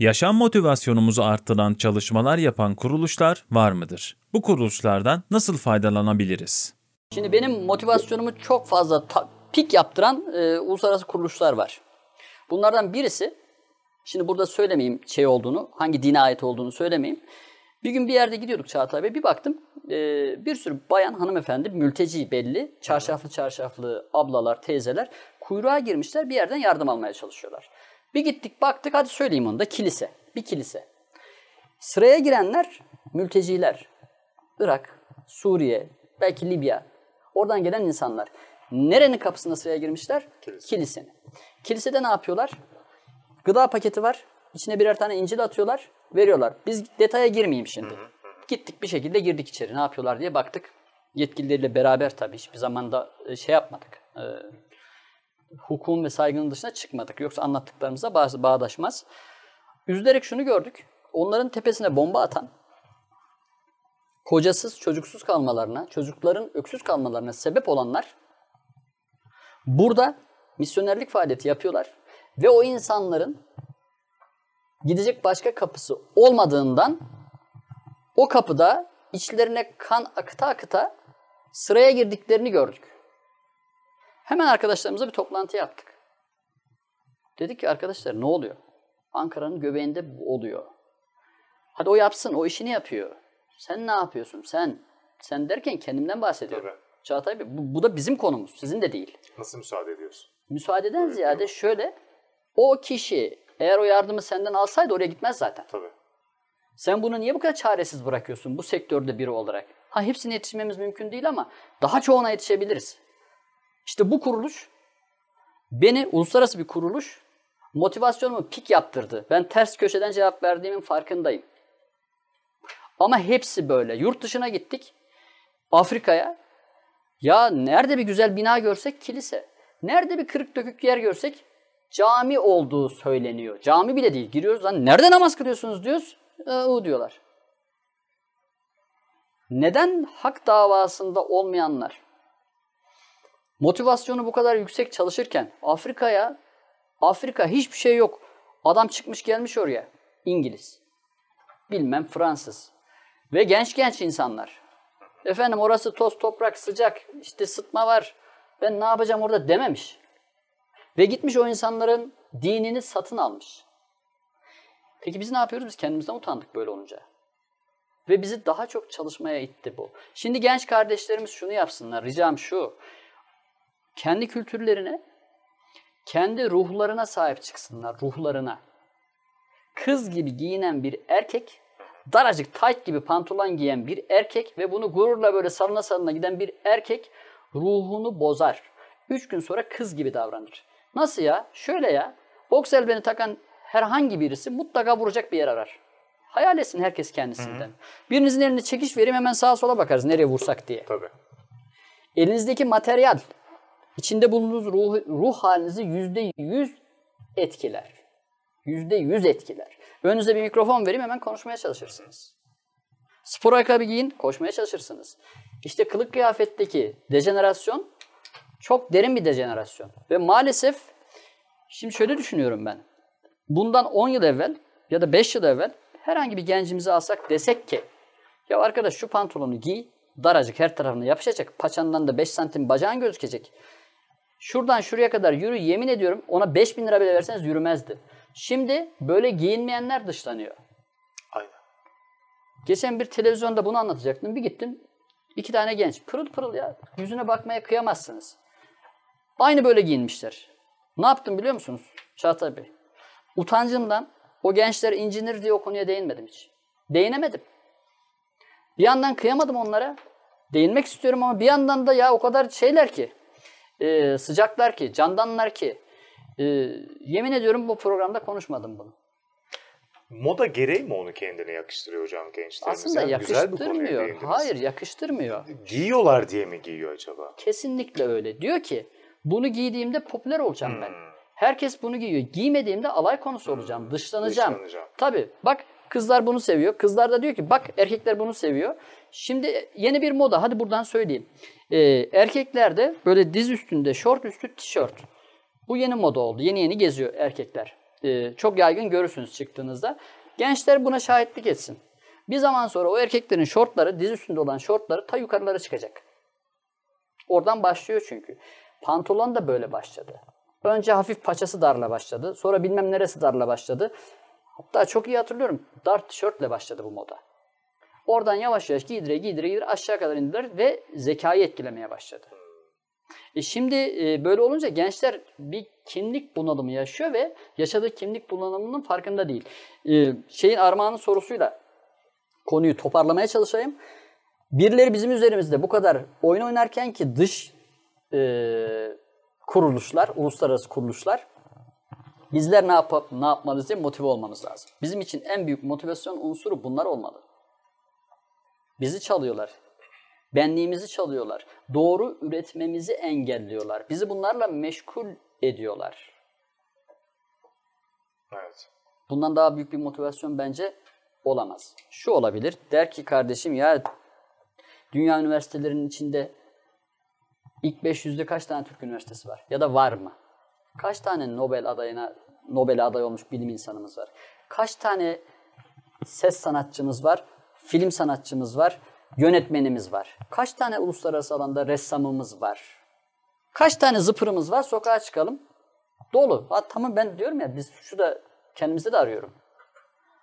Yaşam motivasyonumuzu arttıran çalışmalar yapan kuruluşlar var mıdır? Bu kuruluşlardan nasıl faydalanabiliriz? Şimdi benim motivasyonumu çok fazla pik yaptıran e, uluslararası kuruluşlar var. Bunlardan birisi, şimdi burada söylemeyeyim şey olduğunu, hangi dine ait olduğunu söylemeyeyim. Bir gün bir yerde gidiyorduk Çağatay Bey, bir baktım e, bir sürü bayan hanımefendi, mülteci belli, çarşaflı çarşaflı ablalar, teyzeler kuyruğa girmişler bir yerden yardım almaya çalışıyorlar. Bir gittik baktık, hadi söyleyeyim onu da kilise, bir kilise. Sıraya girenler mülteciler, Irak, Suriye, belki Libya. Oradan gelen insanlar. Nerenin kapısına sıraya girmişler? Kilisenin. Kilisede ne yapıyorlar? Gıda paketi var. İçine birer tane İncil atıyorlar. Veriyorlar. Biz detaya girmeyeyim şimdi. Gittik bir şekilde girdik içeri. Ne yapıyorlar diye baktık. Yetkilileriyle beraber tabii hiçbir zaman da e, şey yapmadık. Hukukun ve saygının dışına çıkmadık. Yoksa anlattıklarımızla bazı bağdaşmaz. Üzülerek şunu gördük. Onların tepesine bomba atan kocasız, çocuksuz kalmalarına, çocukların öksüz kalmalarına sebep olanlar burada misyonerlik faaliyeti yapıyorlar ve o insanların gidecek başka kapısı olmadığından o kapıda içlerine kan akıta akıta sıraya girdiklerini gördük. Hemen arkadaşlarımıza bir toplantı yaptık. Dedik ki arkadaşlar ne oluyor? Ankara'nın göbeğinde bu oluyor. Hadi o yapsın, o işini yapıyor. Sen ne yapıyorsun? Sen. Sen derken kendimden bahsediyorum. Tabii. Çağatay Bey, bu, bu da bizim konumuz. Sizin de değil. Nasıl müsaade ediyorsun? Müsaadeden ziyade şöyle, o kişi eğer o yardımı senden alsaydı oraya gitmez zaten. Tabii. Sen bunu niye bu kadar çaresiz bırakıyorsun bu sektörde biri olarak? Ha hepsine yetişmemiz mümkün değil ama daha çoğuna yetişebiliriz. İşte bu kuruluş beni uluslararası bir kuruluş motivasyonumu pik yaptırdı. Ben ters köşeden cevap verdiğimin farkındayım. Ama hepsi böyle. Yurt dışına gittik. Afrika'ya. Ya nerede bir güzel bina görsek kilise. Nerede bir kırık dökük yer görsek cami olduğu söyleniyor. Cami bile değil. Giriyoruz lan nerede namaz kılıyorsunuz diyoruz. Ee, o diyorlar. Neden hak davasında olmayanlar motivasyonu bu kadar yüksek çalışırken Afrika'ya Afrika hiçbir şey yok. Adam çıkmış gelmiş oraya. İngiliz. Bilmem Fransız. Ve genç genç insanlar. Efendim orası toz toprak sıcak işte sıtma var. Ben ne yapacağım orada dememiş. Ve gitmiş o insanların dinini satın almış. Peki biz ne yapıyoruz? Biz kendimizden utandık böyle olunca. Ve bizi daha çok çalışmaya itti bu. Şimdi genç kardeşlerimiz şunu yapsınlar. Ricam şu. Kendi kültürlerine, kendi ruhlarına sahip çıksınlar. Ruhlarına. Kız gibi giyinen bir erkek, daracık tight gibi pantolon giyen bir erkek ve bunu gururla böyle salına salına giden bir erkek ruhunu bozar. Üç gün sonra kız gibi davranır. Nasıl ya? Şöyle ya. Boks elbeni takan herhangi birisi mutlaka vuracak bir yer arar. Hayal etsin herkes kendisinden. Birinizin eline çekiş vereyim hemen sağa sola bakarız nereye vursak diye. Tabii. Elinizdeki materyal, içinde bulunduğunuz ruh, ruh halinizi yüzde yüz etkiler. Yüzde yüz etkiler. Önünüze bir mikrofon vereyim hemen konuşmaya çalışırsınız. Spor ayakkabı giyin, koşmaya çalışırsınız. İşte kılık kıyafetteki dejenerasyon çok derin bir dejenerasyon. Ve maalesef şimdi şöyle düşünüyorum ben. Bundan 10 yıl evvel ya da 5 yıl evvel herhangi bir gencimizi alsak desek ki ya arkadaş şu pantolonu giy, daracık her tarafına yapışacak, paçandan da 5 santim bacağın gözükecek. Şuradan şuraya kadar yürü yemin ediyorum ona 5000 lira bile verseniz yürümezdi. Şimdi böyle giyinmeyenler dışlanıyor. Aynen. Geçen bir televizyonda bunu anlatacaktım. Bir gittim. iki tane genç. Pırıl pırıl ya. Yüzüne bakmaya kıyamazsınız. Aynı böyle giyinmişler. Ne yaptım biliyor musunuz? Çağatay Bey. Utancımdan o gençler incinir diye o konuya değinmedim hiç. Değinemedim. Bir yandan kıyamadım onlara. Değinmek istiyorum ama bir yandan da ya o kadar şeyler ki. E, sıcaklar ki, candanlar ki. e, yemin ediyorum bu programda konuşmadım bunu. Moda gereği mi onu kendine yakıştırıyor hocam gençlerimiz? Aslında Yani güzel yakıştırmıyor. değindiniz. Hayır yakıştırmıyor. Giyiyorlar diye mi giyiyor acaba? Kesinlikle öyle. Diyor ki bunu giydiğimde popüler olacağım ben. Hmm. Herkes bunu giyiyor. Giymediğimde alay konusu olacağım. Dışlanacağım. Dışlanacağım. Tabii. Bak kızlar bunu seviyor. Kızlar da diyor ki bak erkekler bunu seviyor. Şimdi yeni bir moda. Hadi buradan söyleyeyim. Ee, erkekler de böyle diz üstünde şort üstü tişört. Bu yeni moda oldu. Yeni yeni geziyor erkekler. e, çok yaygın görürsünüz çıktığınızda. Gençler buna şahitlik etsin. Bir zaman sonra o erkeklerin şortları, diz üstünde olan şortları ta yukarılara çıkacak. Oradan başlıyor çünkü. Pantolon da böyle başladı. Önce hafif paçası darla başladı. Sonra bilmem neresi darla başladı. Hatta çok iyi hatırlıyorum. Dar tişörtle başladı bu moda. Oradan yavaş yavaş giydire giydire giydire aşağı kadar indiler ve zekayı etkilemeye başladı. E şimdi e, böyle olunca gençler bir kimlik bunalımı yaşıyor ve yaşadığı kimlik bunalımının farkında değil. E, şeyin Armağan'ın sorusuyla konuyu toparlamaya çalışayım. Birileri bizim üzerimizde bu kadar oyun oynarken ki dış e, kuruluşlar, uluslararası kuruluşlar bizler ne, yap ne yapmalıyız diye motive olmamız lazım. Bizim için en büyük motivasyon unsuru bunlar olmalı. Bizi çalıyorlar. Benliğimizi çalıyorlar. Doğru üretmemizi engelliyorlar. Bizi bunlarla meşgul ediyorlar. Evet. Bundan daha büyük bir motivasyon bence olamaz. Şu olabilir. Der ki kardeşim ya dünya üniversitelerinin içinde ilk 500'de kaç tane Türk üniversitesi var? Ya da var mı? Kaç tane Nobel adayına Nobel aday olmuş bilim insanımız var? Kaç tane ses sanatçımız var? Film sanatçımız var? Yönetmenimiz var? Kaç tane uluslararası alanda ressamımız var? Kaç tane zıpırımız var? Sokağa çıkalım. Dolu. Ha, tamam ben diyorum ya biz şu da kendimizde de arıyorum.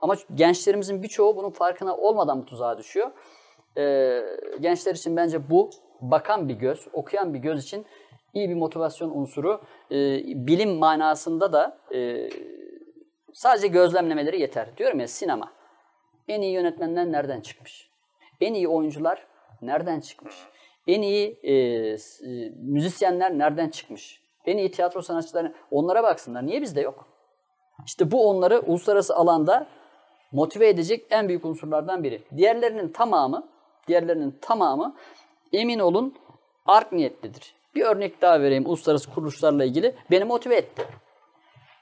Ama gençlerimizin birçoğu bunun farkına olmadan bu tuzağa düşüyor. Ee, gençler için bence bu bakan bir göz, okuyan bir göz için iyi bir motivasyon unsuru. Ee, bilim manasında da e, sadece gözlemlemeleri yeter. Diyorum ya sinema. En iyi yönetmenler nereden çıkmış? En iyi oyuncular nereden çıkmış? En iyi e, e, müzisyenler nereden çıkmış? En iyi tiyatro sanatçıları onlara baksınlar. Niye bizde yok? İşte bu onları uluslararası alanda motive edecek en büyük unsurlardan biri. Diğerlerinin tamamı, diğerlerinin tamamı emin olun art niyetlidir. Bir örnek daha vereyim uluslararası kuruluşlarla ilgili. Beni motive etti.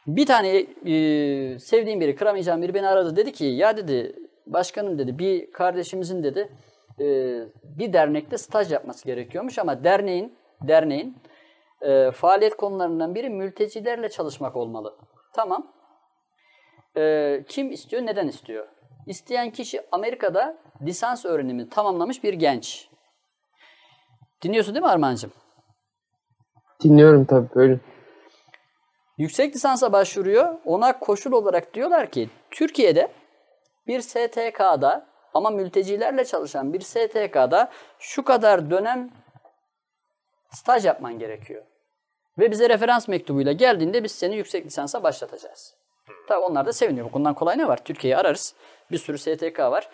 Bir tane e, sevdiğim biri, kıramayacağım biri beni aradı. Dedi ki ya dedi başkanım dedi bir kardeşimizin dedi e, bir dernekte staj yapması gerekiyormuş ama derneğin derneğin e, faaliyet konularından biri mültecilerle çalışmak olmalı. Tamam. E, kim istiyor, neden istiyor? İsteyen kişi Amerika'da lisans öğrenimini tamamlamış bir genç. Dinliyorsun değil mi Armağan'cığım? Dinliyorum tabii böyle. Yüksek lisansa başvuruyor. Ona koşul olarak diyorlar ki Türkiye'de bir STK'da ama mültecilerle çalışan bir STK'da şu kadar dönem staj yapman gerekiyor. Ve bize referans mektubuyla geldiğinde biz seni yüksek lisansa başlatacağız. Tabii onlar da seviniyor. Bundan kolay ne var? Türkiye'yi ararız. Bir sürü STK var.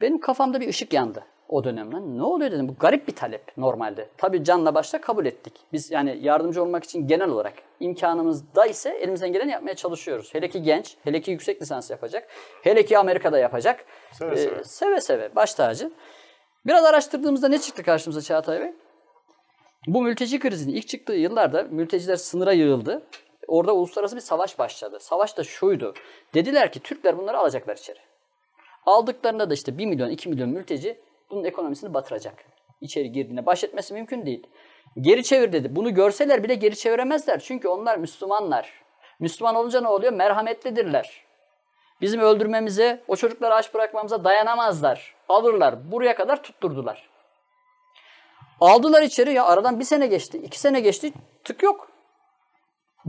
Benim kafamda bir ışık yandı o dönemden. Ne oluyor dedim. Bu garip bir talep normalde. Tabii canla başla kabul ettik. Biz yani yardımcı olmak için genel olarak imkanımızda ise elimizden geleni yapmaya çalışıyoruz. Hele ki genç, hele ki yüksek lisans yapacak. Hele ki Amerika'da yapacak. Seve Ee, seve. seve seve. Baş tacı. Biraz araştırdığımızda ne çıktı karşımıza Çağatay Bey? Bu mülteci krizinin ilk çıktığı yıllarda mülteciler sınıra yığıldı. Orada uluslararası bir savaş başladı. Savaş da şuydu. Dediler ki Türkler bunları alacaklar içeri. Aldıklarında da işte 1 milyon 2 milyon mülteci bunun ekonomisini batıracak. İçeri girdiğinde baş etmesi mümkün değil. Geri çevir dedi. Bunu görseler bile geri çeviremezler. Çünkü onlar Müslümanlar. Müslüman olunca ne oluyor? Merhametlidirler. Bizim öldürmemize, o çocukları aç bırakmamıza dayanamazlar. Alırlar. Buraya kadar tutturdular. Aldılar içeri ya aradan bir sene geçti, iki sene geçti tık yok.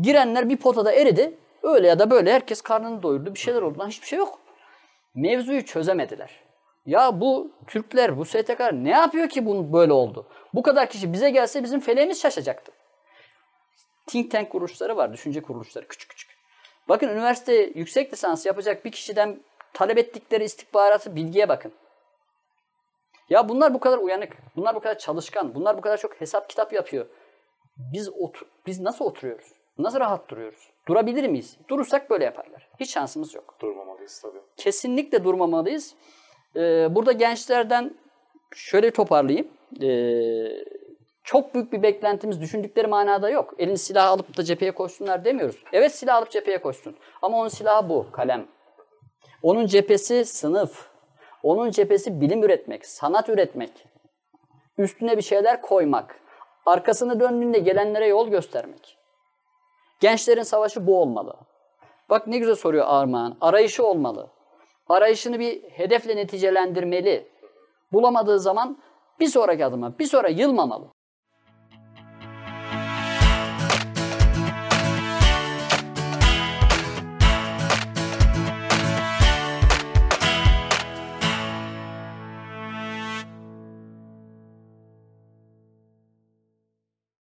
Girenler bir potada eridi. Öyle ya da böyle herkes karnını doyurdu. Bir şeyler oldu. Lan hiçbir şey yok. Mevzuyu çözemediler. Ya bu Türkler, bu STK'lar ne yapıyor ki bu böyle oldu? Bu kadar kişi bize gelse bizim feleğimiz şaşacaktı. Think tank kuruluşları var, düşünce kuruluşları küçük küçük. Bakın üniversite yüksek lisans yapacak bir kişiden talep ettikleri istihbaratı, bilgiye bakın. Ya bunlar bu kadar uyanık, bunlar bu kadar çalışkan, bunlar bu kadar çok hesap kitap yapıyor. Biz otur biz nasıl oturuyoruz? Nasıl rahat duruyoruz? Durabilir miyiz? Durursak böyle yaparlar. Hiç şansımız yok. Durmamalıyız tabii. Kesinlikle durmamalıyız. Ee, burada gençlerden şöyle toparlayayım. Ee, çok büyük bir beklentimiz düşündükleri manada yok. Elini silah alıp da cepheye koşsunlar demiyoruz. Evet silah alıp cepheye koşsun. Ama onun silahı bu, kalem. Onun cephesi sınıf. Onun cephesi bilim üretmek, sanat üretmek. Üstüne bir şeyler koymak. Arkasını döndüğünde gelenlere yol göstermek. Gençlerin savaşı bu olmalı. Bak ne güzel soruyor Armağan. Arayışı olmalı. Arayışını bir hedefle neticelendirmeli. Bulamadığı zaman bir sonraki adıma, bir sonra yılmamalı.